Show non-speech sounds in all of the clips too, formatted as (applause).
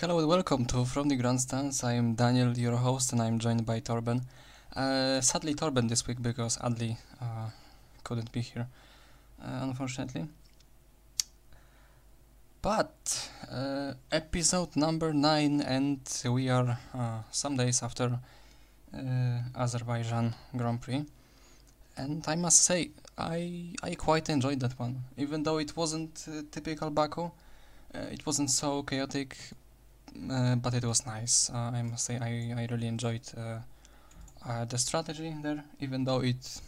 Hello and welcome to From the Grandstands. I am Daniel, your host, and I'm joined by Torben. Uh, sadly, Torben this week because Adli uh, couldn't be here, uh, unfortunately. But uh, episode number nine, and we are uh, some days after uh, Azerbaijan Grand Prix, and I must say I I quite enjoyed that one, even though it wasn't typical Baku. it wasn't so chaotic, but it was nice. I must say I, I really enjoyed the strategy there, even though it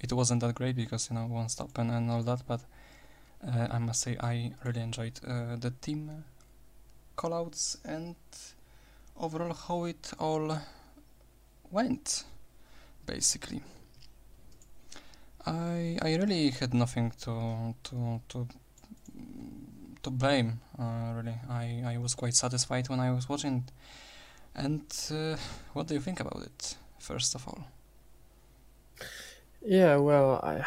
it wasn't that great because you know one stop and, and all that, but uh, I must say I really enjoyed uh, the team callouts and overall how it all went, basically. I I really had nothing to to to to blame. Uh, really, I I was quite satisfied when I was watching. And uh, what do you think about it? First of all. Yeah, well, I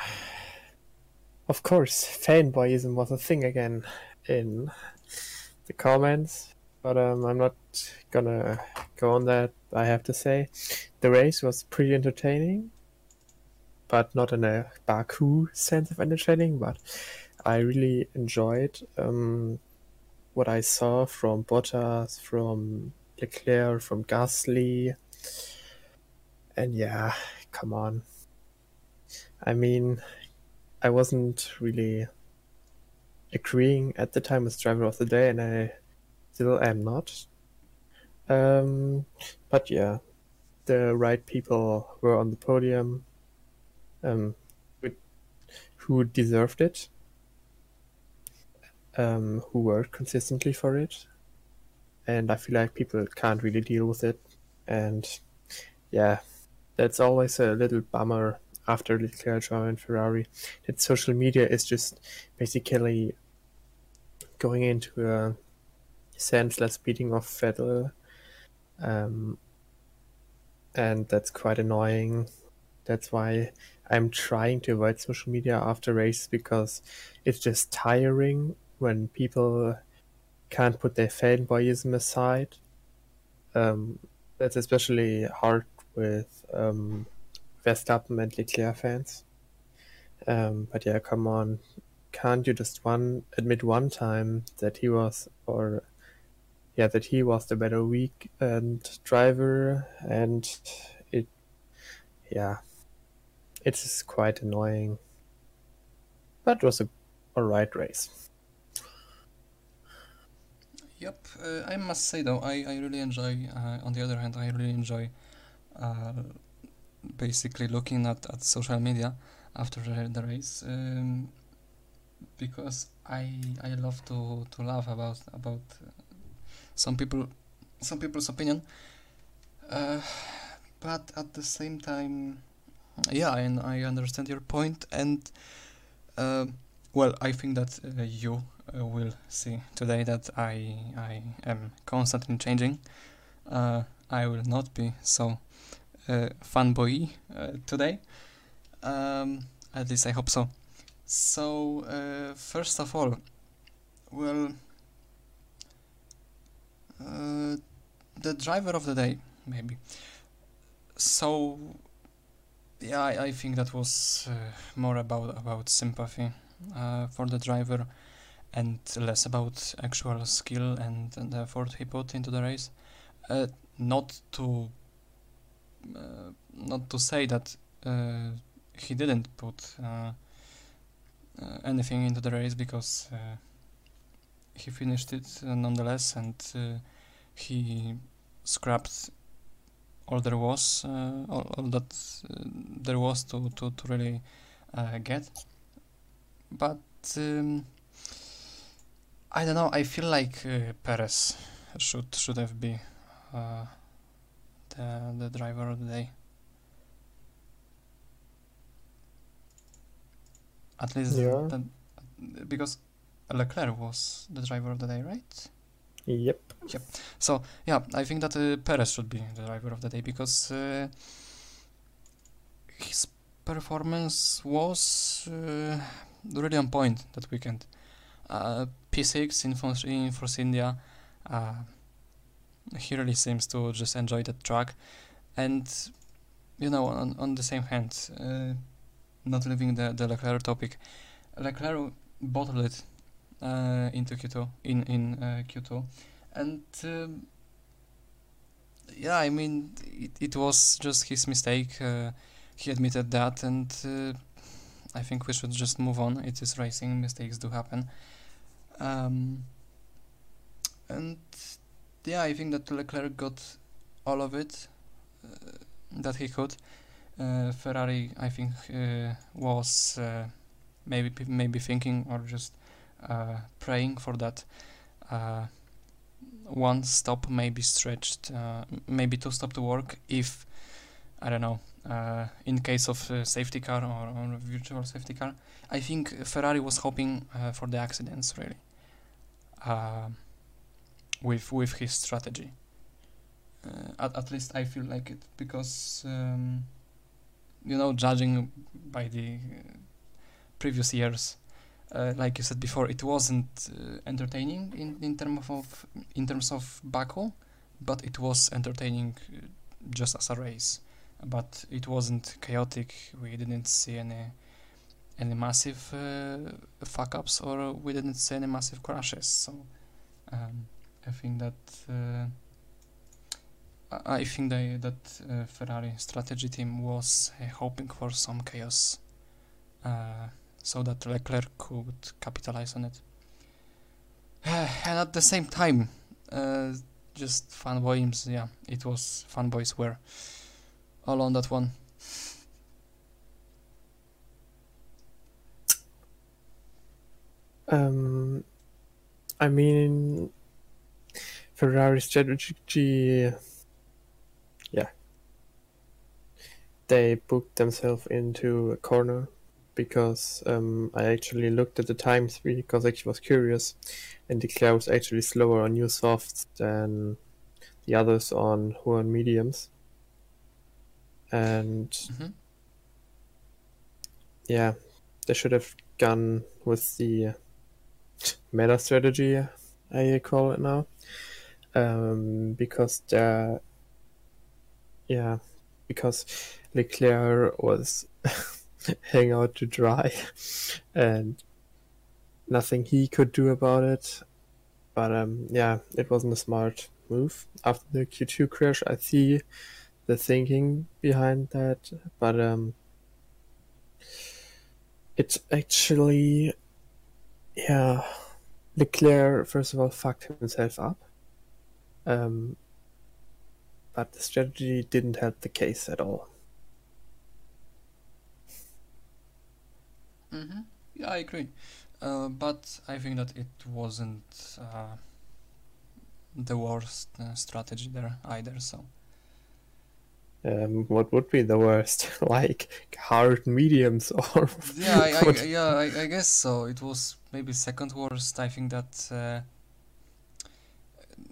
of course, fanboyism was a thing again in the comments, but um, I'm not gonna go on that. I have to say, the race was pretty entertaining, but not in a Baku sense of entertaining. But I really enjoyed um, what I saw from Bottas, from Leclerc, from Gasly, and yeah, come on. I mean, I wasn't really agreeing at the time with driver of the day, and I still am not. Um, but yeah, the right people were on the podium, um, who deserved it, um, who worked consistently for it, and I feel like people can't really deal with it, and yeah, that's always a little bummer after Leclerc joined Ferrari, that social media is just basically going into a senseless beating of Vettel. Um, and that's quite annoying. That's why I'm trying to avoid social media after races because it's just tiring when people can't put their fanboyism aside. Um, that's especially hard with um, Verstappen and Leclerc fans. Um, but yeah, come on, can't you just one admit one time that he was, or yeah, that he was the better week and driver, and it, yeah, it's quite annoying. But it was a alright race. Yep, uh, I must say though, I, I really enjoy, uh, on the other hand, I really enjoy uh, basically looking at, at social media after the, the race um, because I I love to, to laugh about about uh, some people some people's opinion. Uh, but at the same time yeah and I understand your point and uh, well I think that uh, you uh, will see today that I I am constantly changing uh, I will not be so uh, fanboy uh, today. Um, at least I hope so. So, uh, first of all, well, the driver of the day, maybe. So, yeah, I, I think that was more about about sympathy for the driver and less about actual skill and, and effort he put into the race. Uh, not to uh, not to say that uh, he didn't put uh, anything into the race because he finished it nonetheless and he scrapped all there was, uh, all, all, that uh, there was to, to, to really uh, get. But um, I don't know. I feel like Perez should should have been the, the driver of the day. At least yeah. the, because Leclerc was the driver of the day, right? Yep. Yep. So yeah, I think that uh, Perez should be the driver of the day because uh, his performance was uh, really on point that weekend. Uh, P6 in Force, in Force India, Uh, he really seems to just enjoy that track, and you know, on, on the same hand, uh, not leaving the, the Leclerc topic, Leclerc bottled it uh, into Q2 in in uh, Q2, and um, yeah, I mean it, it was just his mistake. Uh, he admitted that, and I think we should just move on. It is racing; mistakes do happen. Um, and yeah, I think that Leclerc got all of it uh, that he could. Uh, Ferrari, I think, uh, was uh, maybe maybe thinking or just uh, praying for that uh, one stop maybe stretched, maybe two stop to work if I don't know. In case of safety car or, or virtual safety car, I think Ferrari was hoping for the accidents really with with his strategy. Uh, at, at least I feel like it because um, you know judging by the uh, previous years uh, like you said before it wasn't uh, entertaining in, in terms of in terms of Baku but it was entertaining uh, just as a race but it wasn't chaotic. We didn't see any any massive uh, fuck ups or we didn't see any massive crashes. So um, I think that uh, I think they, that uh, Ferrari strategy team was uh, hoping for some chaos, uh, so that Leclerc could capitalize on it. (sighs) and at the same time, uh, just fanboys, yeah, it was fanboys were all on that one. Um, I mean, Ferrari strategy, yeah, they booked themselves into a corner because um, I actually looked at the times because I was curious, and the was actually slower on new softs than the others on who on mediums, and mm-hmm. yeah, they should have gone with the meta strategy. I call it now um, because the yeah because Leclerc was (laughs) hang out to dry (laughs) and nothing he could do about it. But um, yeah, it wasn't a smart move. After the Q2 crash, I see the thinking behind that, but um, it's actually yeah. Leclerc first of all fucked himself up um, but the strategy didn't help the case at all. Mm-hmm. Yeah, I agree. Uh, but I think that it wasn't uh, the worst uh, strategy there either. So. Um, what would be the worst? (laughs) like hard mediums or? (laughs) yeah, I, I, yeah, I, I, guess so. It was maybe second worst. I think that uh,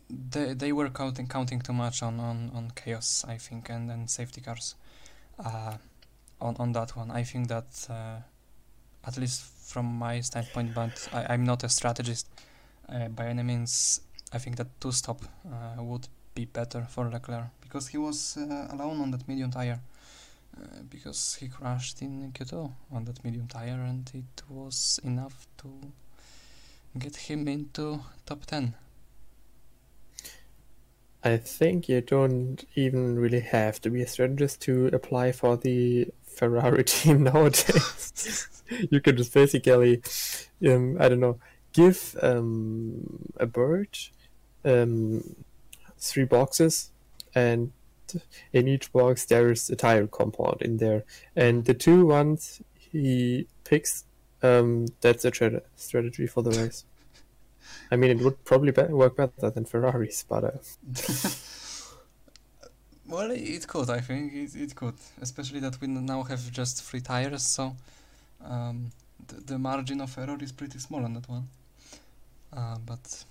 they they were counting counting too much on, on, on chaos, I think, and, and safety cars uh, on on that one. I think that uh, at least from my standpoint, but I, I'm not a strategist uh, by any means. I think that two stop uh, would be better for Leclerc because he was uh, alone on that medium tire. Uh, because he crashed in Q2 on that medium tire, and it was enough to get him into top 10 I think you don't even really have to be a strategist to apply for the Ferrari (laughs) team nowadays. you can just basically, um, I don't know, give um, a bird um, three boxes, and in each box there is a tire compound in there, and the two ones he picks, um, that's a tra- strategy for the race. I mean, it would probably be- work better than Ferraris, but. Uh... (laughs) well, it could. I think it, could, especially that we now have just three tires, so um, the, the margin of error is pretty small on that one. Uh, but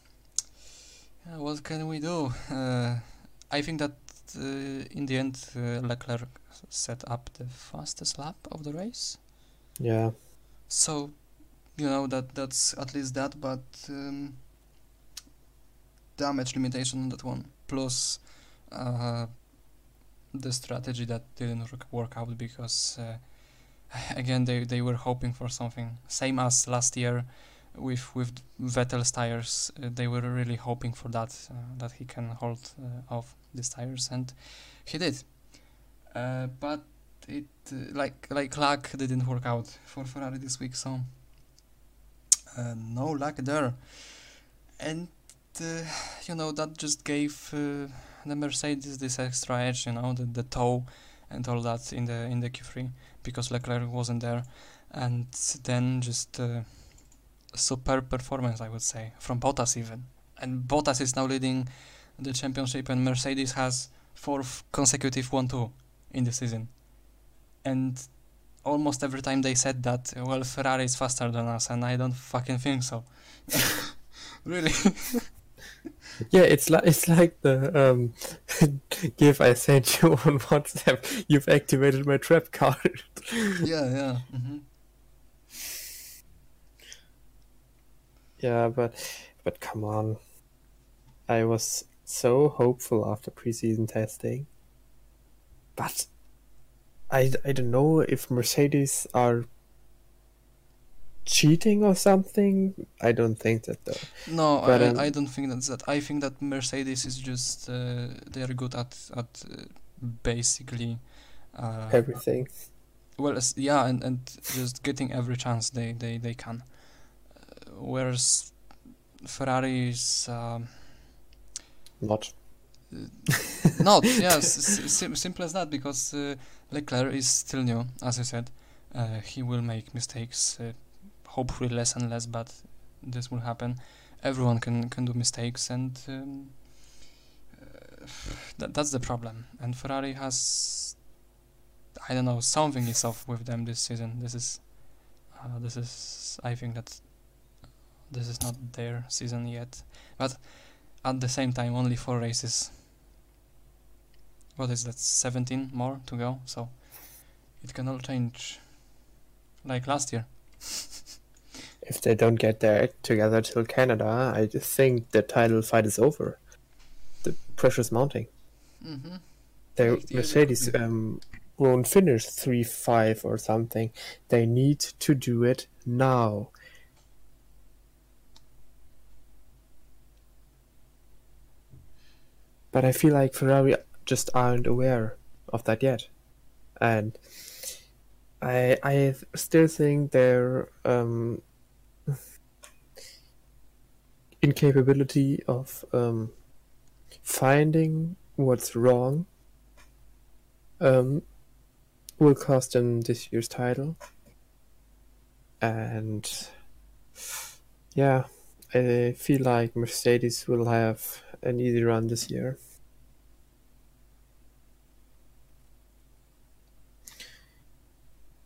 yeah, what can we do? Uh, I think that uh, in the end, uh, Leclerc set up the fastest lap of the race. Yeah. So, you know that that's at least that, but. Um, damage limitation on that one, plus uh, the strategy that didn't work, out because uh, again they, they were hoping for something same as last year with with Vettel's tires. Uh, they were really hoping for that uh, that he can hold uh, off these tires, and he did. Uh, but it like like luck didn't work out for Ferrari this week, so no luck there. And you know that just gave the Mercedes this extra edge, you know, the, the toe and all that in the in the Q3 because Leclerc wasn't there, and then just uh, superb performance, I would say, from Bottas even. And Bottas is now leading the championship, and Mercedes has fourth consecutive one-two in the season. And almost every time they said that, well, Ferrari is faster than us, and I don't fucking think so. (laughs) really. (laughs) yeah, it's like it's like the um, (laughs) GIF I sent you on WhatsApp. You've activated my trap card. yeah, yeah. Mm-hmm. Yeah, but but come on. I was so hopeful after preseason testing. But I, I don't know if Mercedes are cheating or something. I don't think that though. No, but, I, um, I don't think that's that. I think that Mercedes is just uh, they are good at at uh, basically uh, everything. Well, yeah, and, and just getting every chance they they they can whereas Ferrari is um, (laughs) not. not yes, sim- simple as that because uh, Leclerc is still new, as I said. Uh, he will make mistakes, uh, hopefully less and less, but this will happen. Everyone can can do mistakes, and um, that that's the problem. And Ferrari has, I don't know, something is off with them this season. This is, uh, this is, I think that this is not their season yet. But at the same time, only four races. What is that? 17 more to go. So it can all change, like last year. (laughs) if they don't get their act together till Canada, I think the title fight is over. The pressure's mounting. Mm-hmm. The Mercedes um, won't finish three five or something. They need to do it now. But I feel like Ferrari just aren't aware of that yet, and I I still think their um, incapability of um, finding what's wrong um, will cost them this year's title, and yeah, I feel like Mercedes will have an easy run this year.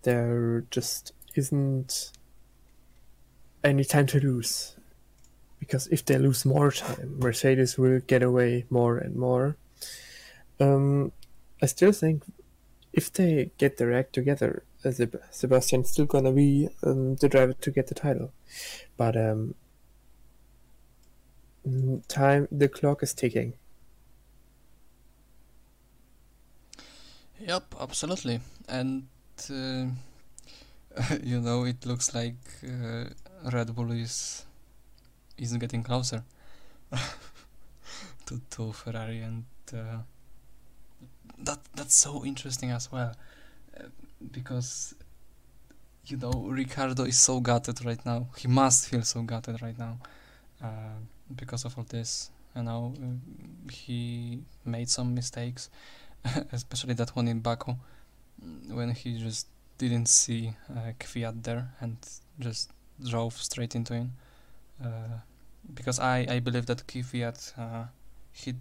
There just isn't any time to lose. Because if they lose more time, Mercedes will get away more and more. Um, I still think if they get their act together, uh, Sebastian's still gonna be um, the driver to get the title. But um, time the clock is ticking. Yep absolutely. And uh, (laughs) you know it looks like uh, red bull is is getting closer (laughs) to, to ferrari and uh, that that's so interesting as well uh, because you know Ricciardo is so gutted right now. He must feel so gutted right now. Uh, because of all this. You know, uh, he made some mistakes, (laughs) especially that one in Baku, when he just didn't see uh, Kvyat there and just drove straight into him. Uh, because I, I believe that Kvyat, uh, he,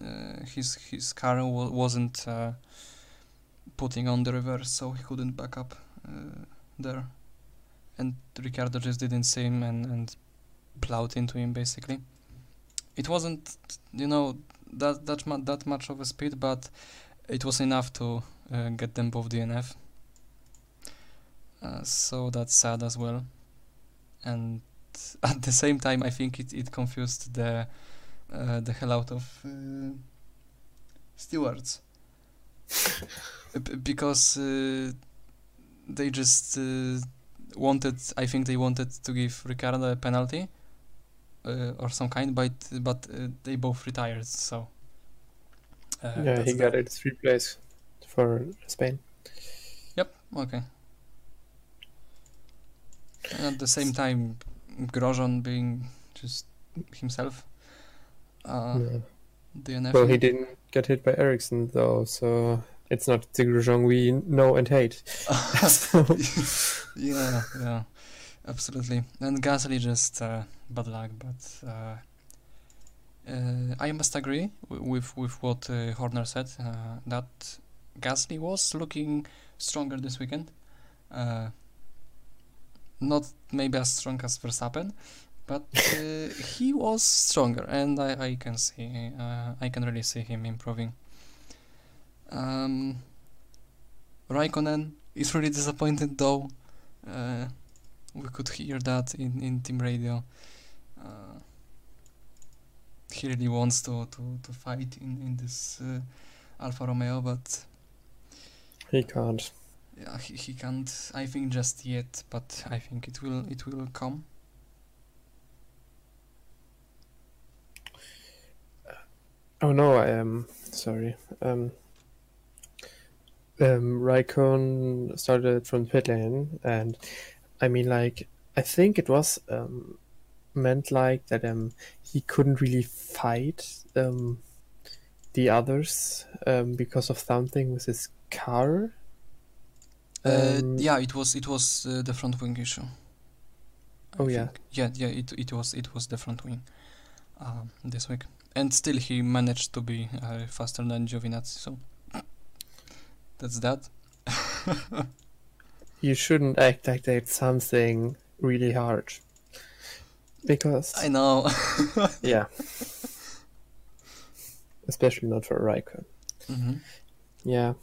uh, his his car w- wasn't uh, putting on the reverse, so he couldn't back up uh, there. And Ricciardo just didn't see him and, and plowed into him basically it wasn't you know that that mu- that much of a speed, but it was enough to uh, get them both DNF. Uh, so that's sad as well. And (laughs) at the same time, I think it, it confused the uh, the hell out of uh, stewards (laughs) because uh, they just uh, wanted. I think they wanted to give Ricciardo a penalty uh, or some kind, but but uh, they both retired. So uh, yeah, he got it three place for Spain. Yep. Okay. And At the same time, Grosjean being just himself. Uh, Yeah. DNF. Well, he didn't get hit by Ericsson though, so it's not the Grosjean we know and hate. (laughs) (laughs) Yeah, yeah, absolutely. And Gasly just uh, bad luck, but uh, uh, I must agree wi- with with what uh, Horner said uh, that Gasly was looking stronger this weekend. Uh, not maybe as strong as Verstappen, but uh, (laughs) he was stronger, and I, I can see uh, I can really see him improving. Um, Raikkonen is really disappointed though. Uh, we could hear that in, in team radio. Uh, he really wants to, to, to fight in, in this uh, Alfa Romeo, but he can't. yeah, he, he can't. I think just yet, but I think it will it will come. Oh no, I am sorry. Um, um, Raikkonen started from pit lane, and I mean, like, I think it was um, meant like that um, he couldn't really fight um, the others um, because of something with his car. Uh, Um, yeah, it was it was uh, the front wing issue. I Oh, yeah. think. yeah, yeah. It it was it was the front wing um, this week, and still he managed to be uh, faster than Giovinazzi. So (sniffs) that's that. (laughs) You shouldn't act like that's something really hard. Because, I know. (laughs) yeah. Especially not for Raikkonen. hmm Yeah.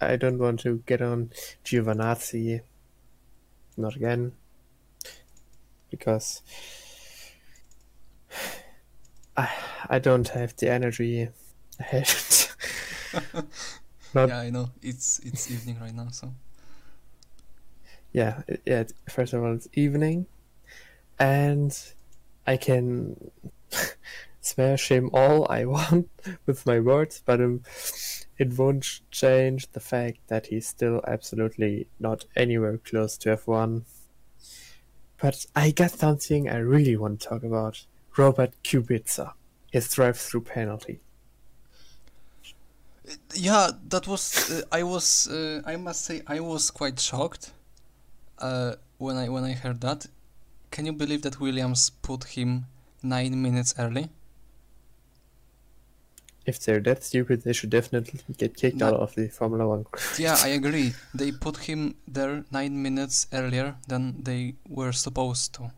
I don't want to get on Giovinazzi. Not again. Because I I don't have the energy. (laughs) Not- Yeah, I know. It's it's evening right now, so yeah, yeah. First of all, it's evening, and I can (laughs) smash him all I (laughs) want with my words, but um, it won't change the fact that he's still absolutely not anywhere close to F1. But I got something I really want to talk about. Robert Kubica, his drive-through penalty. yeah, that was. Uh, I was. Uh, I must say, I was quite shocked. Uh, when I when I heard that, can you believe that Williams put him nine minutes early? If they're that stupid, they should definitely get kicked out of the Formula One. (laughs) Yeah, I agree. (laughs) They put him there nine minutes earlier than they were supposed to.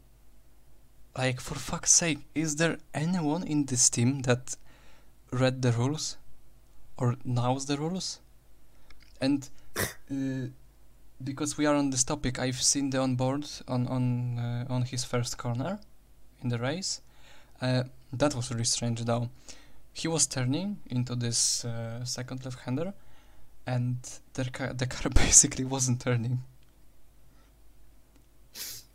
Like, for fuck's sake, is there anyone in this team that read the rules or knows the rules? And (laughs) uh, because we are on this topic, I've seen the onboard on on uh, on his first corner in the race. Uh, that was really strange, though. He was turning into this uh, second left-hander, and the car, the car (laughs) basically wasn't turning.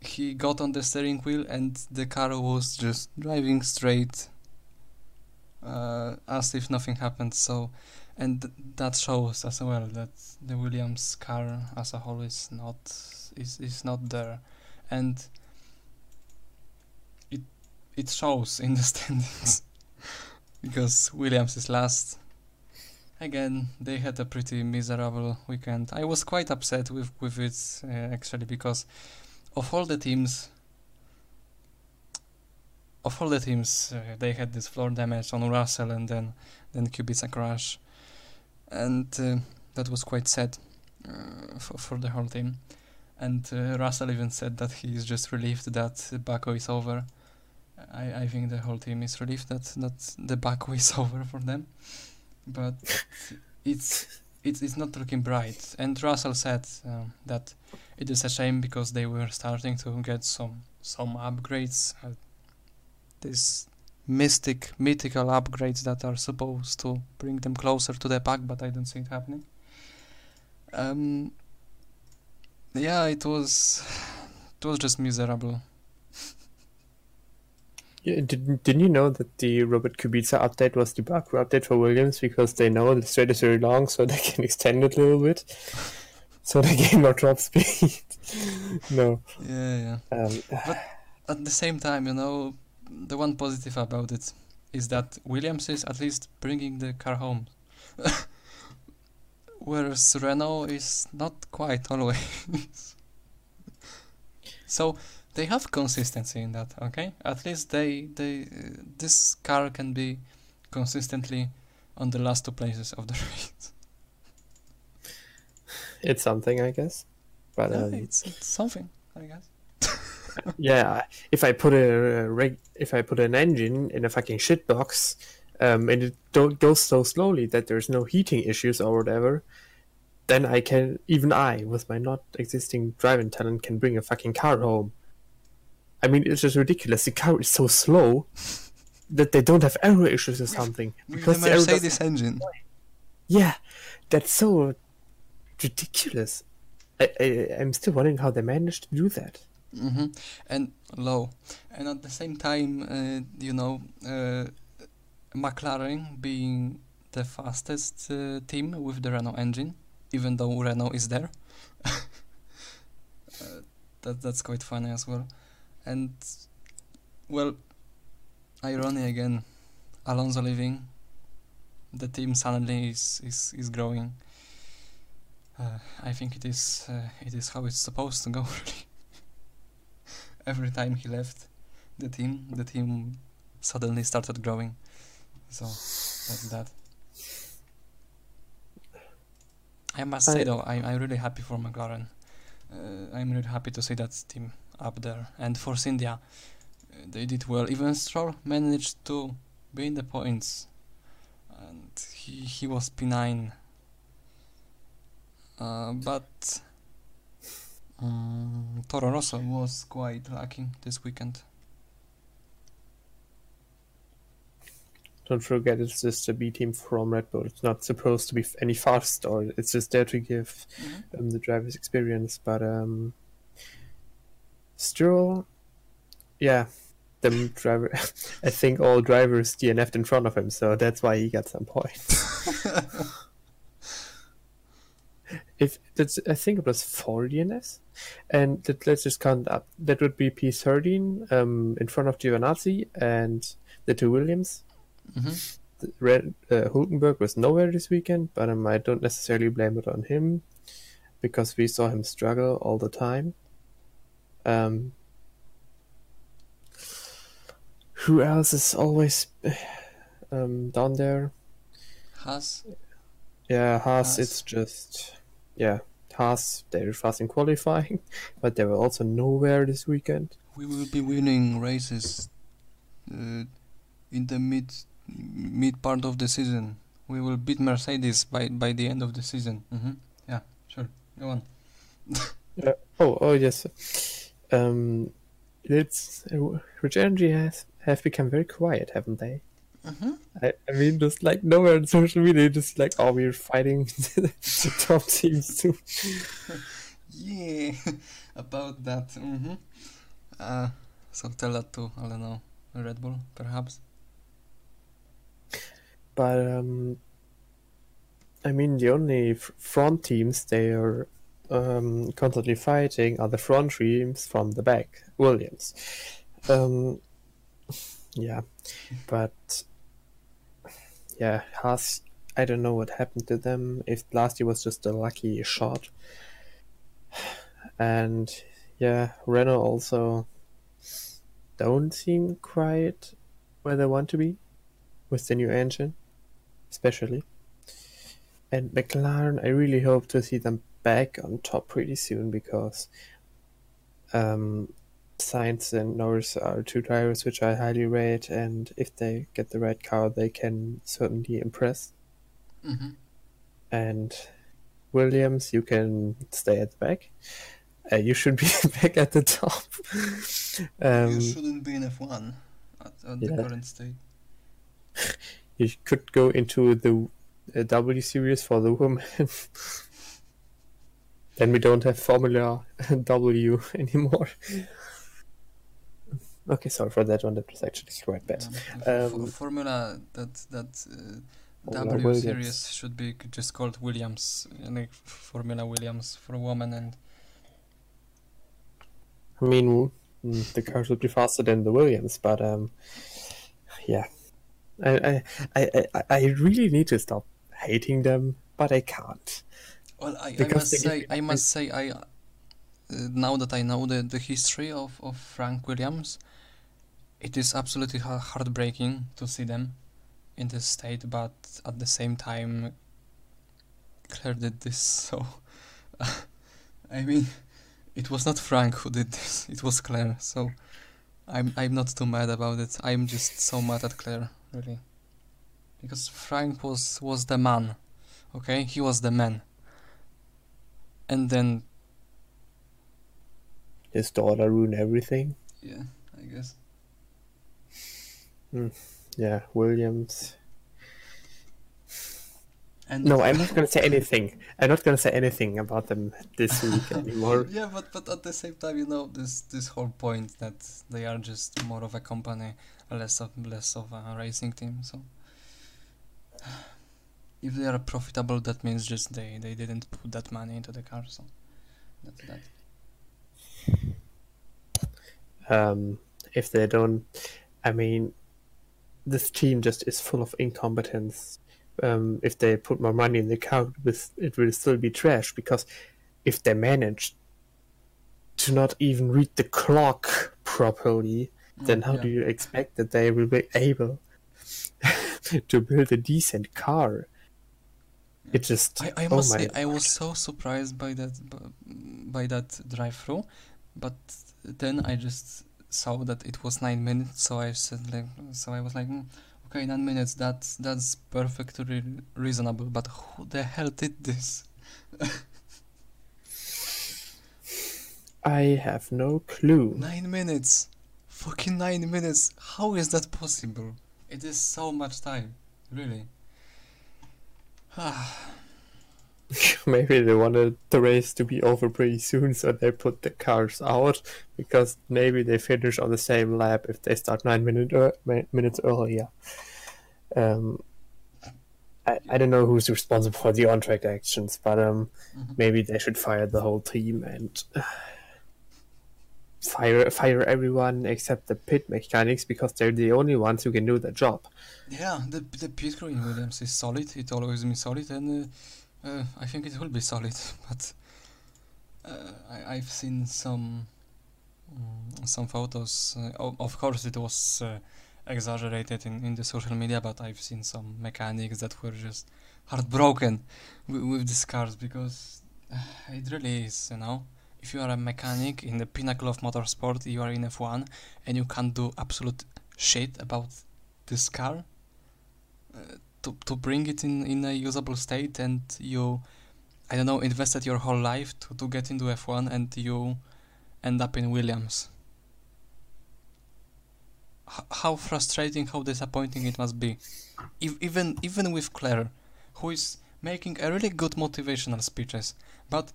He got on the steering wheel and the car was just driving straight, uh, as if nothing happened. So, and th- that shows as well that the Williams car as a whole is not is is not there, and it it shows in the (laughs) standings because Williams is last. Again, they had a pretty miserable weekend. I was quite upset with with it uh, actually because of all the teams, of all the teams, uh, they had this floor damage on Russell and then then Kubica crash, and uh, that was quite sad uh, for for the whole team. And uh, Russell even said that he is just relieved that Baku is over. I, I think the whole team is relieved that that the Baku is (laughs) over for them, but (laughs) it's it's it's not looking bright. And Russell said um, that it is a shame because they were starting to get some some upgrades uh, this mystic, mythical upgrades that are supposed to bring them closer to the pack, but I don't see it happening. Um, yeah, it was, it was just miserable. Yeah, didn't didn't you know that the Robert Kubica update was the Baku update for Williams because they know the straight is very long, so (laughs) they can extend it a little bit, (laughs) so they gain more drop speed. (laughs) no. Yeah, yeah. Um, At the same time, you know, the one positive about it is that Williams is at least bringing the car home. (laughs) Whereas Renault is not quite (laughs) always. so they have consistency in that, okay? At least they they uh, this car can be consistently on the last two places of the (laughs) race. it's something, I guess. But Yeah, um, it's, it's something, I guess. Yeah, if I put a reg- if I put an engine in a fucking shit box, um, and it don't goes so slowly that there's no heating issues or whatever, then I can even I, with my not existing driving talent, can bring a fucking car home. I mean, it's just ridiculous. The car is so slow that they don't have error issues or something With because the the Mercedes engine. yeah, that's so ridiculous. I, I I'm still wondering how they managed to do that. Hmm And low. And at the same time, uh, you know, uh, McLaren being the fastest uh, team with the Renault engine, even though Renault is there. (laughs) uh, that that's quite funny as well. And well, irony again. Alonso leaving. The team suddenly is is, is growing. Uh, I think it is uh, it is how it's supposed to go. (laughs) Really every time he left the team, the team suddenly started growing. So that's that. I must say though, I, I'm really happy for McLaren. Uh, I'm really happy to see that team up there. And Force India, uh, they did well. Even Stroll managed to be in the points. And he, he was P9. Uh, but um, Toro Rosso was quite lacking this weekend. Don't forget, it's just a B team from Red Bull. It's not supposed to be any fast, or it's just there to give um, the drivers experience. But um, Stroll, yeah, the driver. (laughs) I think all drivers DNF'd in front of him, so that's why he got some points. (laughs) if that's, I think it was four DNFs, and let, let's just count up. That would be P thirteen um, in front of Giovinazzi and the two Williams. hmm Red uh, Hulkenberg was nowhere this weekend, but um, I don't necessarily blame it on him because we saw him struggle all the time. Um, who else is always (sighs) um, down there? Haas. Yeah, Haas. Haas. It's just yeah, Haas. They're fast in qualifying, (laughs) but they were also nowhere this weekend. We will be winning races uh, in the mid mid part of the season. We will beat Mercedes by by the end of the season. hmm Yeah, sure. Go on. (laughs) Oh, oh yes. Um, it's uh, Rich Energy has have become very quiet, haven't they? Hmm I, I mean, just like nowhere on social media, just like, oh, we're fighting (laughs) the top teams too. Yeah, (laughs) about that. hmm Uh, so tell that to I don't know Red Bull perhaps. But um, I mean, the only f- front teams they are um, constantly fighting are the front teams from the back, Williams. Um, (laughs) yeah, but yeah, Haas. I don't know what happened to them. If last year was just a lucky shot, (sighs) and yeah, Renault also don't seem quite where they want to be with the new engine, especially. And McLaren, I really hope to see them back on top pretty soon because um, Sainz and Norris are two drivers which I highly rate, and if they get the right car, they can certainly impress. hmm And Williams, you can stay at the back. Uh, you should be (laughs) back at the top. you um, shouldn't be in F1. at, at the current state. (laughs) You could go into the uh, W series for the women. (laughs) then we don't have Formula W anymore. Okay, sorry for that one. That was actually quite bad. Um, f- Um, formula that that uh, W Williams. series should be just called Williams, like Formula Williams for women and I mean, mm, the cars would be faster than the Williams, but um, yeah, I I, I, I I really need to stop hating them, but I can't. Well, I, I must say, I must say, I uh, now that I know the, the history of, of Frank Williams, it is absolutely heartbreaking to see them in this state. But at the same time, Claire did this, so (laughs) I mean, it was not Frank who did this; it was Claire. So I'm I'm not too mad about it. I'm just so mad at Claire, really, because Frank was was the man. Okay, he was the man and then His daughter ruined everything. yeah i guess Yeah, Williams. and No, I'm not gonna say anything. I'm not gonna say anything about them this (laughs) week anymore. yeah but but at the same time you know this this whole point that they are just more of a company less of less of a racing team so if they are profitable that means just they they didn't put that money into the car so that's that um, if they don't, I mean, this team just is full of incompetence. Um, if they put more money in the account, it will still be trash because if they manage to not even read the clock properly, then how yeah. do you expect that they will be able (laughs) to build a decent car? It just I, I oh must say I was so surprised by that by that drive through, but then I just saw that it was nine minutes, so I said like so I was like, "Hmm, okay, nine minutes. That's that's perfectly reasonable. But who the hell did this? I have no clue. Nine minutes, fucking nine minutes. How is that possible? It is so much time, really. (sighs) (laughs) Maybe they wanted the race to be over pretty soon, so they put the cars out because maybe they finish on the same lap if they start nine minute mi- minutes earlier. Um, I, I don't know who's responsible for the on track actions, but um, Mhm. maybe they should fire the whole team and fire fire everyone except the pit mechanics because they're the only ones who can do the job. Yeah, the the pit crew in Williams is solid. It always been solid, and uh, uh, I think it will be solid. (laughs) But uh, I I've seen some mm, some photos. Uh, of course, it was uh, exaggerated in in the social media, but I've seen some mechanics that were just heartbroken with, with these cars because uh, it really is, you know. If you are a mechanic in the pinnacle of motorsport, you are in F1, and you can't do absolute shit about this car uh, to to bring it in in a usable state and you I don't know invested your whole life to to get into F1 and you end up in Williams. H- how frustrating how disappointing it must be. Ev- even even with Claire who is making a really good motivational speeches but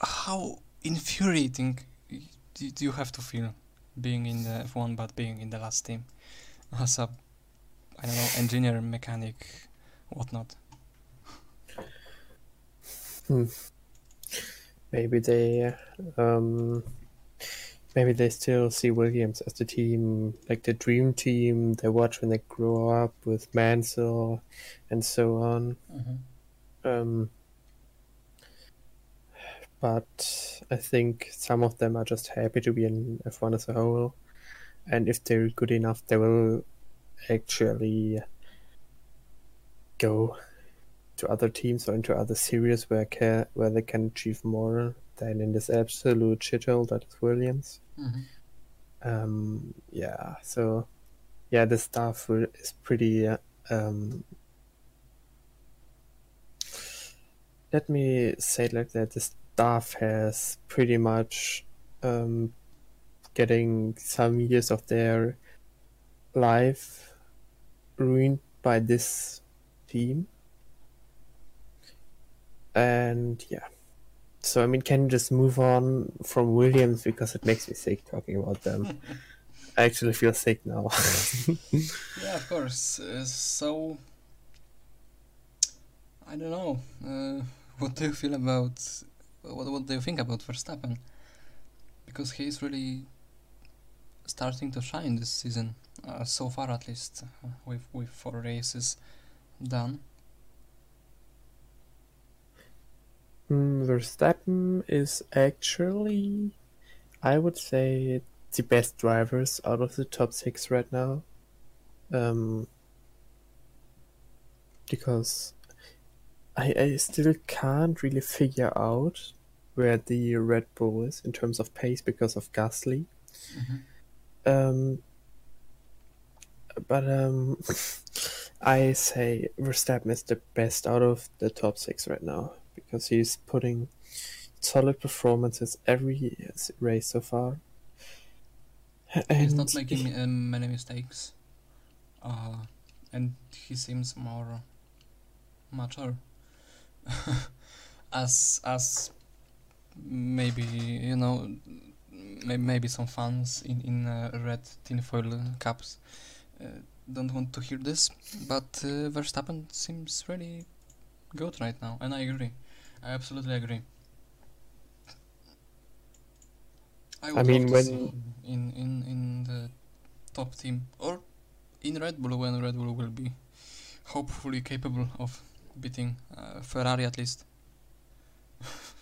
how infuriating do you have to feel being in the F1 but being in the last team as a I don't know engineer mechanic whatnot. Maybe they, um, maybe they still see Williams as the team, like the dream team they watch when they grow up with Mansell and so on. Um, but I think some of them are just happy to be in F1 as a whole, and if they're good enough, they will actually go to other teams or into other series where ca- where they can achieve more than in this absolute shithole that is Williams. Mhm. Um, yeah, so yeah, the staff is pretty. Um, let me say it like that: the staff has pretty much um, getting some years of their life ruined by this team. And yeah. So I mean can you just move on from Williams because it makes me sick talking about them. (laughs) I actually feel sick now. yeah, of (laughs) course. Uh, so I don't know. Uh, what do you feel about what? What do you think about Verstappen? Because he's really starting to shine this season, uh, so far at least, uh, with with four races done. Mm, Verstappen is actually, I would say, the best drivers out of the top six right now. Um, because I, I still can't really figure out where the Red Bull is in terms of pace because of Gasly. Mm-hmm. Um, but um, (laughs) I say Verstappen is the best out of the top six right now because he's putting solid performances every race so far. And he's not making uh, many mistakes, uh, and he seems more mature. (laughs) as as maybe you know maybe, some fans in in uh, red tinfoil caps don't want to hear this, but uh, Verstappen seems really good right now, and I agree. I absolutely agree. I, I mean, when- see in in in the top team or in Red Bull when Red Bull will be hopefully capable of beating uh, Ferrari at least. (laughs)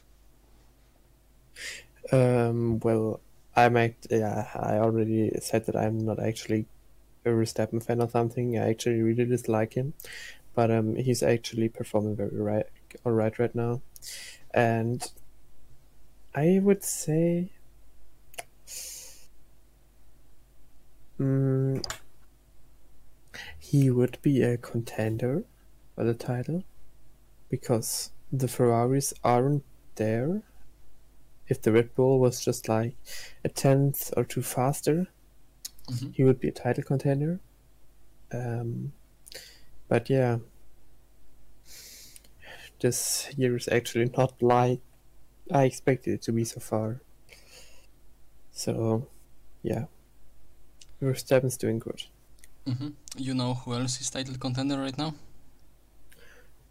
Um, well, I'm act- yeah, I already said that I'm not actually a Verstappen fan or something. I actually really dislike him, but um, he's actually performing very right, all right right now, and I would say, mm, he would be a contender for the title because the Ferraris aren't there if the Red Bull was just like a tenth or two faster, Mhm. he would be a title contender. Um, but yeah, this year is actually not like I expected it to be so far. So, yeah, Verstappen's doing good. hmm You know who else is title contender right now?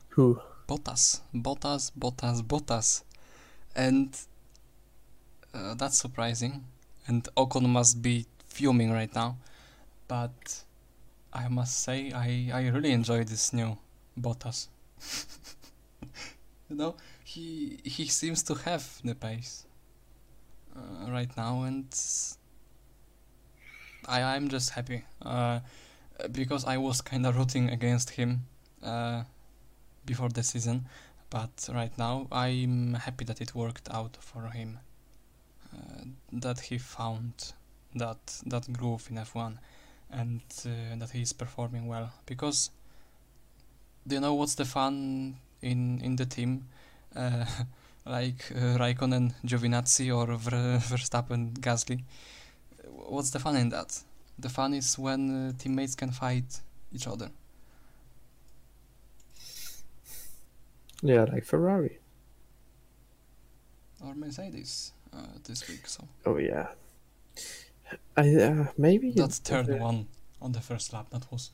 Who? Bottas, Bottas, Bottas, Bottas, and uh, that's surprising. And Ocon must be fuming right now, but I must say I I really enjoy this new Bottas. (laughs) you know, he he seems to have the pace uh, right now, and I I'm just happy uh, because I was kind of rooting against him. Uh, before the season, but right now I'm happy that it worked out for him. Uh, that he found that that groove in F1 and uh, that he's performing well because do you know what's the fun in in the team uh, (laughs) like uh, Raikkonen, Giovinazzi or Ver- (laughs) Verstappen, Gasly what's the fun in that the fun is when uh, teammates can fight each other Yeah, like Ferrari. or Mercedes uh, this week. So Oh yeah. I uh, maybe that's it- turn uh, one on the first lap. That was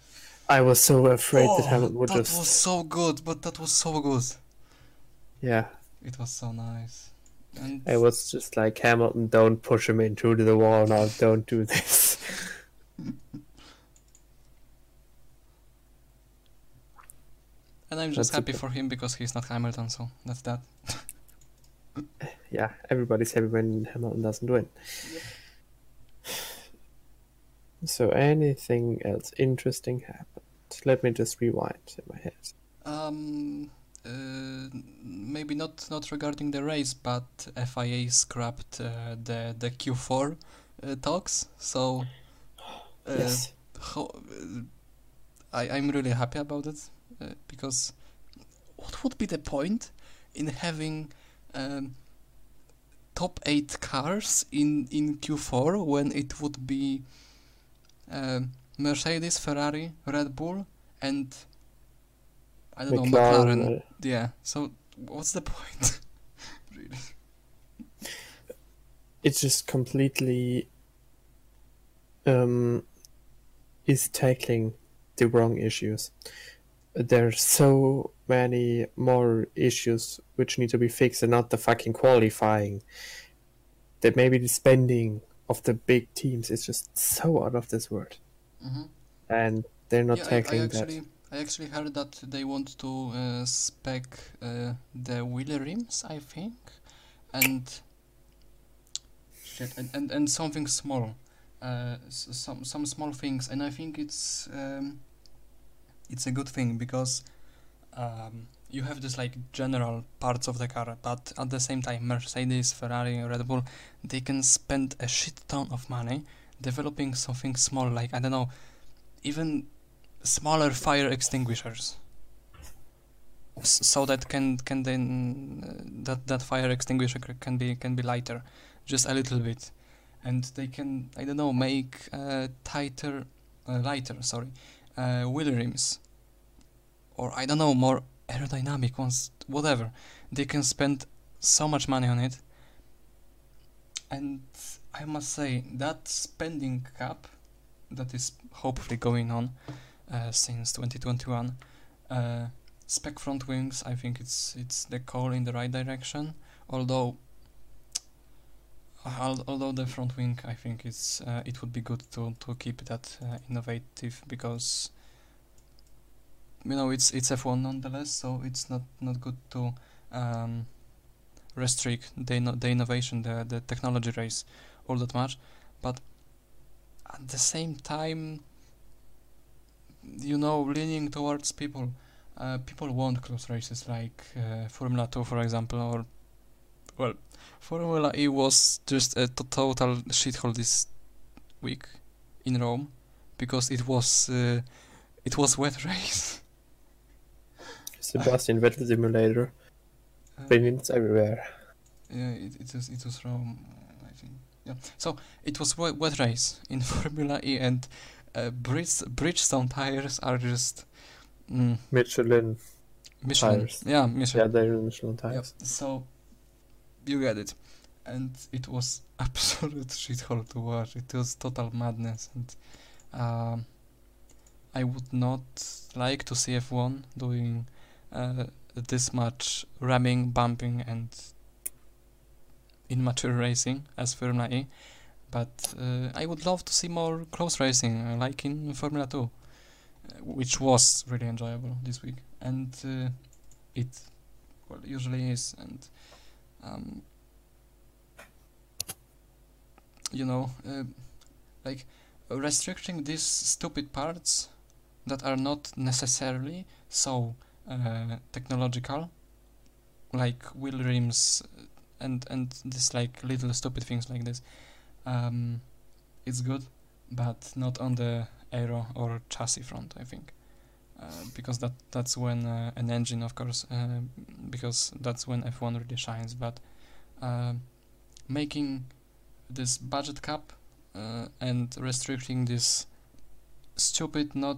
I was so afraid Oh, that Hamilton would that just was so good, but that was so good. yeah. It was so nice. And I was just like Hamilton, don't push him into the wall now. Don't do this. (laughs) and I'm just That's happy okay. for him because he's not Hamilton. So that's that. (laughs) yeah, everybody's happy when Hamilton doesn't win. So anything else interesting happened? Let me just rewind in my head. Um, uh, maybe not not regarding the race, but FIA scrapped uh, the the Q4 uh, talks. So uh, yes. how, uh, I I'm really happy about it uh, because what would be the point in having um, top eight cars in in Q4 when it would be uh, Mercedes, Ferrari, Red Bull, and I don't know McLaren. Yeah. So what's the point? (laughs) really? it's just completely um, is tackling the wrong issues. There's so many more issues which need to be fixed and not the fucking qualifying. That maybe the spending of the big teams is just so out of this world. Mhm. And they're not yeah, I, I actually that. I actually heard that they want to uh, spec uh, the wheel rims, I think, and shit, and, and, and something small, uh, some some small things, and I think it's um, it's a good thing because um, you have this like general parts of the car, but at the same time, Mercedes, Ferrari, Red Bull, they can spend a shit ton of money developing something small, like I don't know, even smaller fire extinguishers. So that can can then uh, that that fire extinguisher can be can be lighter just a little bit. And they can i don't know make uh, tighter uh, lighter sorry uh, wheel rims. Or i don't know more aerodynamic ones whatever they can spend so much money on it and i must say that spending cap that is hopefully going on uh, since 2021. Uh, spec front wings, I think it's it's the call in the right direction. Although, al- although the front wing, I think it's uh, it would be good to to keep that uh, innovative because you know it's it's F1 nonetheless, so it's not not good to um, restrict the the innovation, the the technology race all that much, but at the same time you know, leaning towards people. Uh, people want close races like uh, Formula 2, for example, or well, Formula E was just a to- total shithole this week in Rome because it was uh, it was wet (laughs) race. Sebastian Vettel simulator. Uh, Opinions everywhere. yeah, it, it was it was Rome, uh, I think. Yeah, so it was wet, wet race in (laughs) Formula E, and uh, Bridge, Bridgestone tires are just mm, Michelin. Michelin. Tires. Yeah, Michelin. Yeah, they're Michelin Yep. tires. So you get it, and it was (laughs) absolute shithole to watch. It was total madness, and um, I would not like to see F1 doing uh, this much ramming, bumping, and immature racing as Formula E. But uh, I would love to see more close racing, uh, like in Formula 2, uh, which was really enjoyable this week, and uh, it well usually is and um, you know uh, like restricting these stupid parts that are not necessarily so uh, technological like wheel rims and and this like little stupid things like this um, it's good but not on the aero or chassis front i think. Uh, because that that's when uh, an engine of course uh, because that's when F1 really shines but uh, making this budget cap and restricting this stupid not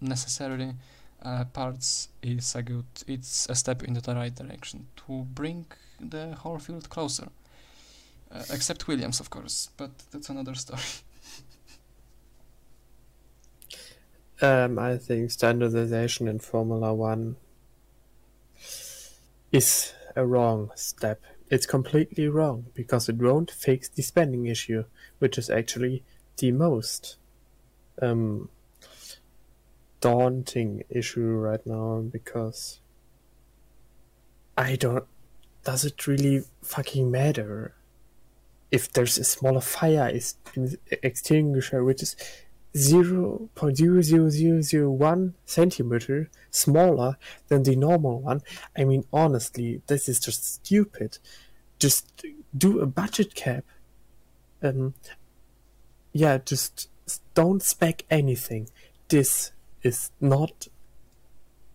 necessarily uh, parts is a good it's a step in the right direction to bring the whole field closer uh, except Williams of course but that's another story Um, I think standardization in Formula One is a wrong step. It's completely wrong because it won't fix the spending issue, which is actually the most um, daunting issue right now. Because I don't. Does it really fucking matter if there's a smaller fire is extinguisher which is 0.00001 centimeter smaller than the normal one. I mean, honestly, this is just stupid. Just do a budget cap. Um, yeah, just don't spec anything. This is not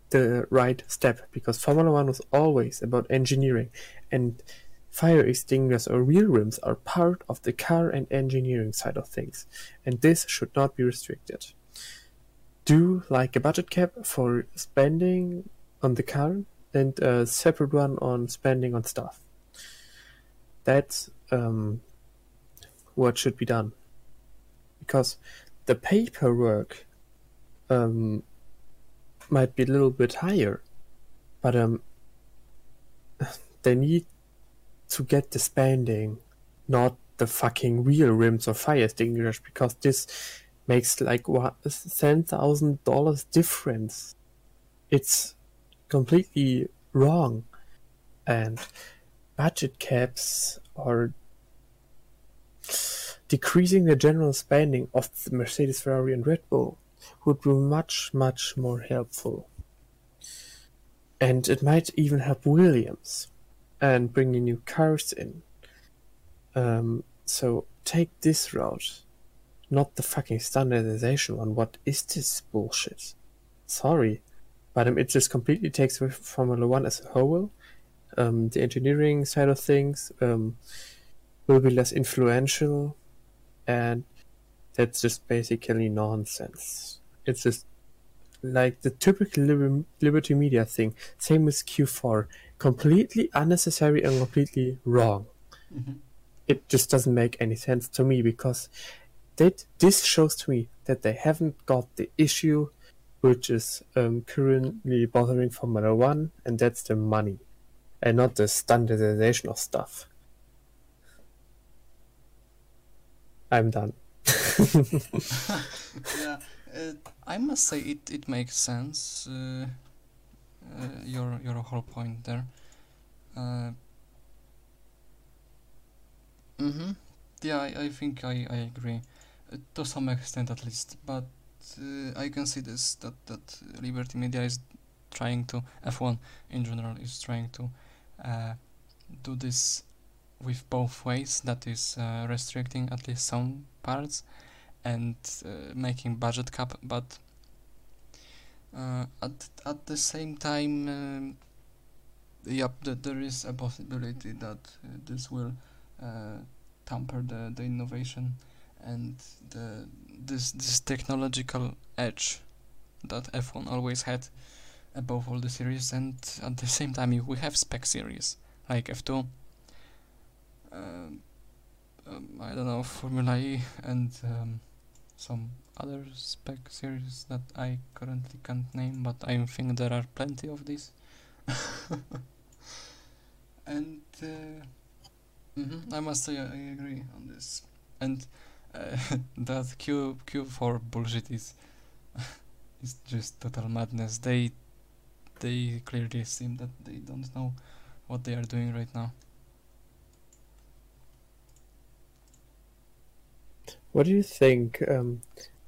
the right step because Formula One was always about engineering, and fire extinguishers or wheel rims are part of the car and engineering side of things, and this should not be restricted. Do like a budget cap for spending on the car and a separate one on spending on stuff. That's um, what should be done. Because the paperwork um, might be a little bit higher, but um, (sighs) they need to get the spending, not the fucking wheel rims or fire extinguishers, because this makes like what ten thousand dollars difference. It's completely wrong, and budget caps are decreasing the general spending of the Mercedes, Ferrari, and Red Bull would be much, much more helpful. And it might even help Williams and bringing new cars in. Um, so take this route, not the fucking standardization one. What is this bullshit? Sorry, but um, it just completely takes away from Formula One as a whole. Um, the engineering side of things um, will be less influential, and that's just basically nonsense. It's just like the typical Liber- Liberty Media thing. Same with Q4 completely unnecessary and completely wrong. Mhm. It just doesn't make any sense to me because that this shows to me that they haven't got the issue which is um, currently bothering Formula One, and that's the money, and not the standardization of stuff. I'm done. (laughs) (laughs) yeah, uh, I must say it, it makes sense. Uh, uh, your your whole point there. Uh, mm-hmm. Yeah, I, I think I, I agree uh, to some extent at least, but uh, I can see this that that Liberty Media is trying to F1 in general is trying to uh, do this with both ways. That is restricting at least some parts and uh, making budget cap, but uh, at at the same time, um, yep, th- there is a possibility that uh, this will uh, tamper the, the innovation and the this this technological edge that F1 always had above all the series, and at the same time we have spec series like F2. Um, um, I don't know Formula E and um, some other spec series that I currently can't name, but I think there are plenty of these. (laughs) and uh, mhm, I must say I, I agree on this. And uh, (laughs) that Q Q4 bullshit is (laughs) is just total madness. They they clearly seem that they don't know what they are doing right now. What do you think? Um,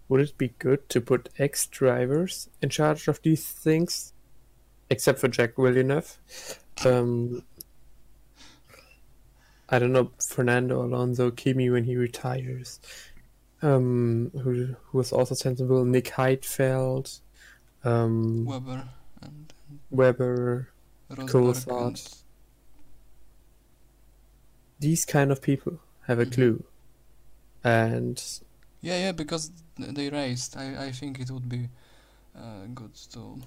would it be good to put ex drivers in charge of these things, except for Jacques Villeneuve? Um, I don't know Fernando Alonso, Kimi when he retires, um, who who was also sensible. Nick Heidfeld, um, Webber and Webber, Rosberg thought. these kind of people have a Mhm. clue, and Yeah, yeah, because they raised I, I think it would be uh, good to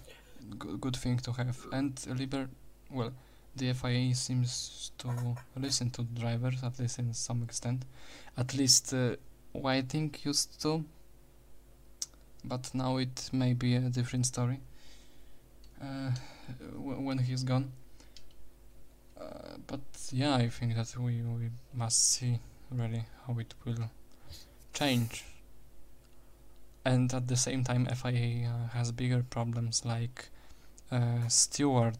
good, good thing to have. And Liber, well, the FIA seems to listen to drivers at least in some extent. At least uh, Whiting used to, but now it may be a different story. Uh, when he's gone. Uh, but yeah, I think that we we must see really how it will change. And at the same time, FIA uh, has bigger problems like uh, steward.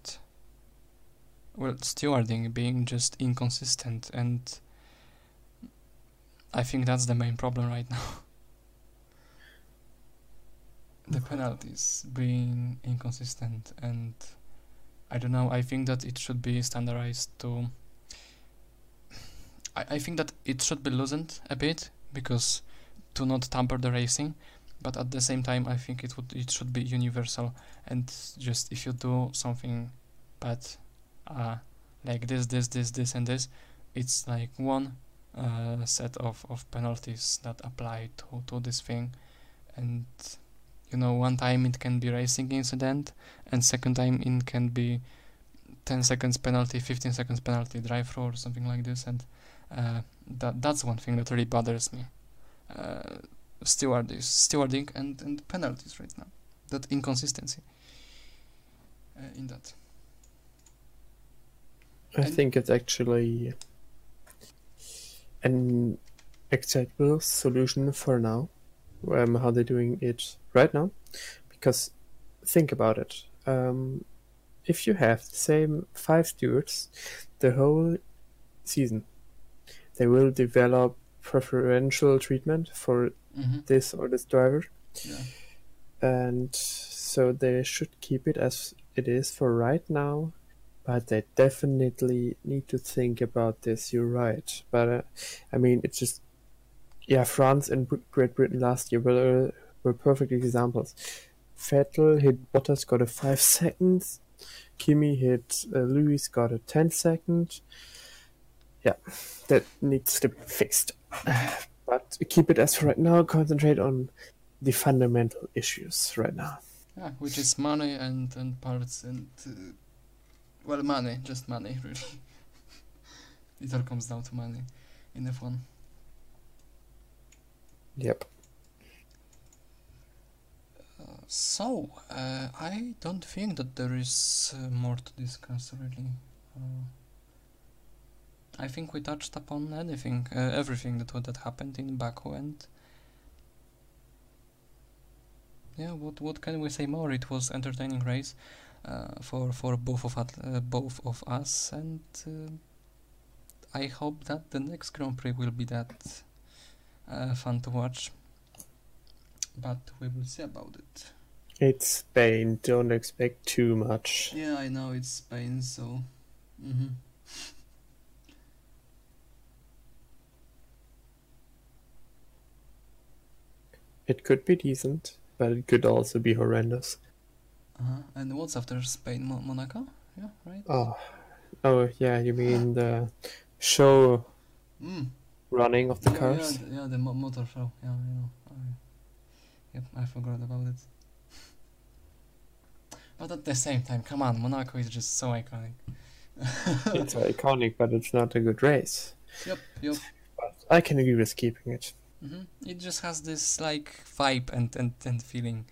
Well, stewarding being just inconsistent, and I think that's the main problem right now. (laughs) the penalties being inconsistent, and I don't know. I think that it should be standardized to. I, I think that it should be loosened a bit because to not tamper the racing but at the same time i think it would it should be universal and just if you do something bad uh like this, this, this, this, and this. It's like one uh, set of, of penalties that apply to, to this thing, and you know, one time it can be racing incident, and second time it can be 10 seconds penalty, 15 seconds penalty, drive through or something like this, and uh, that that's one thing that really bothers me. Uh, stewarding, stewarding and, and penalties right now. That inconsistency uh, in that. I And- think it's actually an acceptable solution for now, um, how they're doing it right now. Because think about it. Um, if you have the same five stewards the whole season, they will develop preferential treatment for Mm-hmm. this or this driver. Yeah. and so they should keep it as it is for right now but they definitely need to think about this you're right but uh, i mean it's just yeah france and great britain last year were were perfect examples Vettel hit Bottas got a 5 seconds Kimi hit uh, Lewis got a 10 second yeah that needs to be fixed but keep it as for right now concentrate on the fundamental issues right now. Yeah, which is money and, and parts and uh, well, money, just money, (laughs) really. it all comes down to money in F1. Yep. Uh, so, uh, I don't think that there is uh, more to discuss, really. I think we touched upon anything, uh, everything that that happened in Baku, and yeah, what what can we say more? It was entertaining race uh, for for both of us, uh, both of us, and uh, I hope that the next Grand Prix will be that uh, fun to watch. But we will see about it. It's Spain. Don't expect too much. Yeah, I know it's Spain, so. hmm It could be decent, but it could also be horrendous. Uh-huh. And what's after Spain? Mo- Monaco? Yeah, right? Oh, oh yeah. You mean the show Mm. running of the yeah, cars? Yeah, the, yeah, the mo- motor show. Yeah, I know. I, yep, I forgot about it. But at the same time, come on, Monaco is just so iconic. it's (laughs) iconic, but it's not a good race. Yep, yep. But I can agree with keeping it. Hmm It just has this like vibe and, and, and feeling.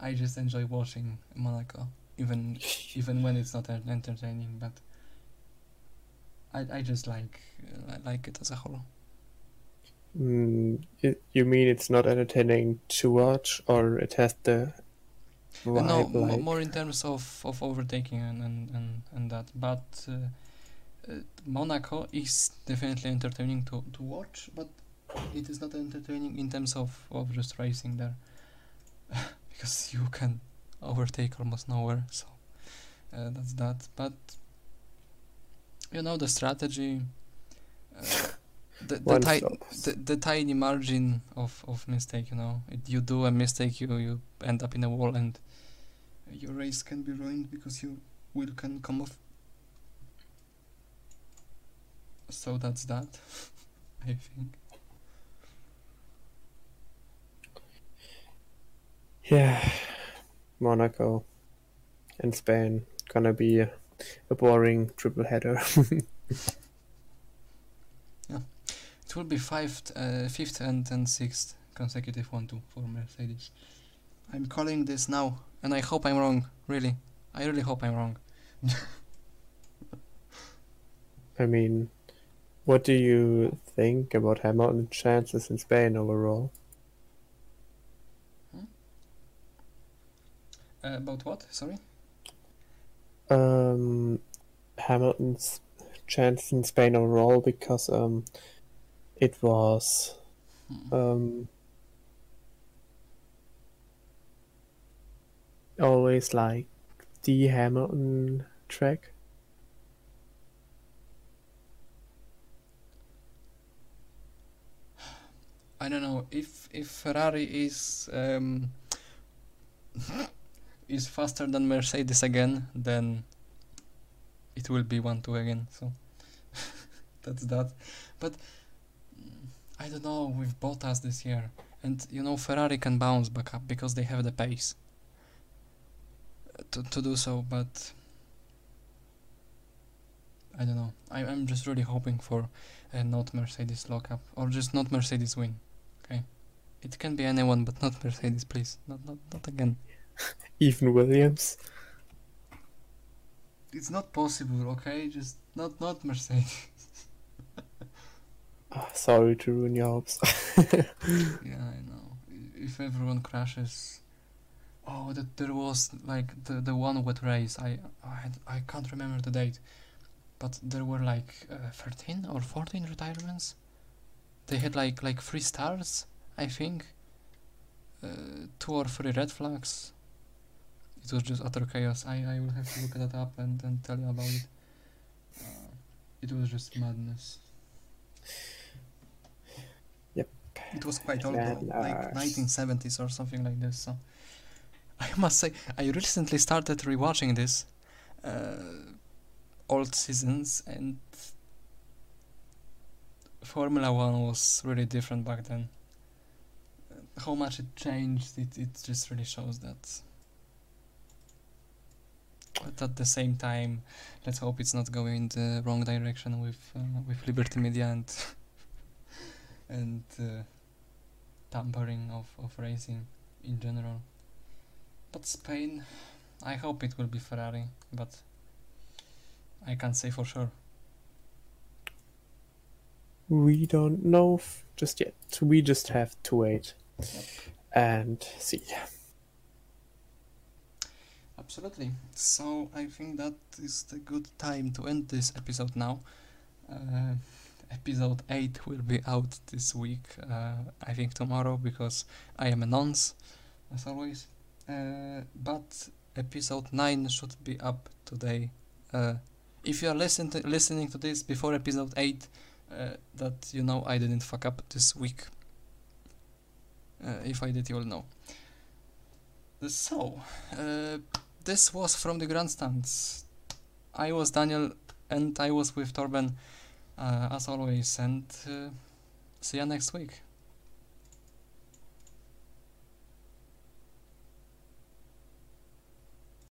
I just enjoy watching Monaco, even (laughs) even when it's not entertaining. But I I just like uh, I like it as a whole. Mm, it, you mean it's not entertaining to watch, or it has the Uh, vibe no, mo- like? more in terms of, of overtaking and, and, and, and that. But uh, uh, Monaco is definitely entertaining to, to watch, but it is not entertaining in terms of, of just racing there. (laughs) because you can overtake almost nowhere, so uh, that's that. But you know, the strategy. Uh, the, the, ti- the, the tiny margin of, of mistake, you know, it, you do a mistake, you, you end up in a wall, and your race can be ruined because your wheel can come off. So that's that, (laughs) I think. Yeah, Monaco and Spain gonna be a, a boring triple header. (laughs) Yeah, it will be fifth, uh, fifth and, and sixth consecutive one two for Mercedes. I'm calling this now, and I hope I'm wrong. Really, I really hope I'm wrong. (laughs) I mean, what do you think about Hamilton's chances in Spain overall? About what? Sorry. Um, Hamilton's chance in Spain overall because um, it was Hmm. um always like the Hamilton track. I don't know if if Ferrari is um, (laughs) is faster than Mercedes again, then it will be 1 2 again. So (laughs) that's that. But I don't know with Bottas this year. And you know, Ferrari can bounce back up because they have the pace uh, to, to do so, but I don't know. I, I'm just really hoping for a not Mercedes lockup or just not Mercedes win. Okay, it can be anyone, but not Mercedes, please. Not not not again. (laughs) Even Williams. It's not possible. Okay, just not not Mercedes. (laughs) Ah, sorry to ruin your hopes. (laughs) yeah, I know. If everyone crashes. Oh, that there was like the the one wet race. I I I can't remember the date, but there were like uh, 13 or 14 retirements. They had like like three stars, I think. Uh, two or three red flags. It was just utter chaos. I I will have to look that up and and tell you about it. Uh, it was just madness. Yep. It was quite old, though, like 1970s or something like this. So (laughs) I must say, I recently started rewatching this uh, old seasons, and Formula One was really different back then. How much it changed, it, it just really shows that. But at the same time, let's hope it's not going in the wrong direction with uh, with Liberty Media and (laughs) and uh, tampering of, of racing in general. But Spain, I hope it will be Ferrari, but I can't say for sure. we don't know f- just yet. We just have to wait and see. Absolutely. So I think that is the good time to end this episode now. Uh, episode 8 will be out this week, uh, I think tomorrow, because I am a nonce, as always. Uh, but episode 9 should be up today. Uh, if you are to, listening to this before episode 8, uh, that you know I didn't fuck up this week. Uh, if I did, you will know. So, this was from the grandstands. I was Daniel and I was with Torben uh, as always, and uh, see you next week.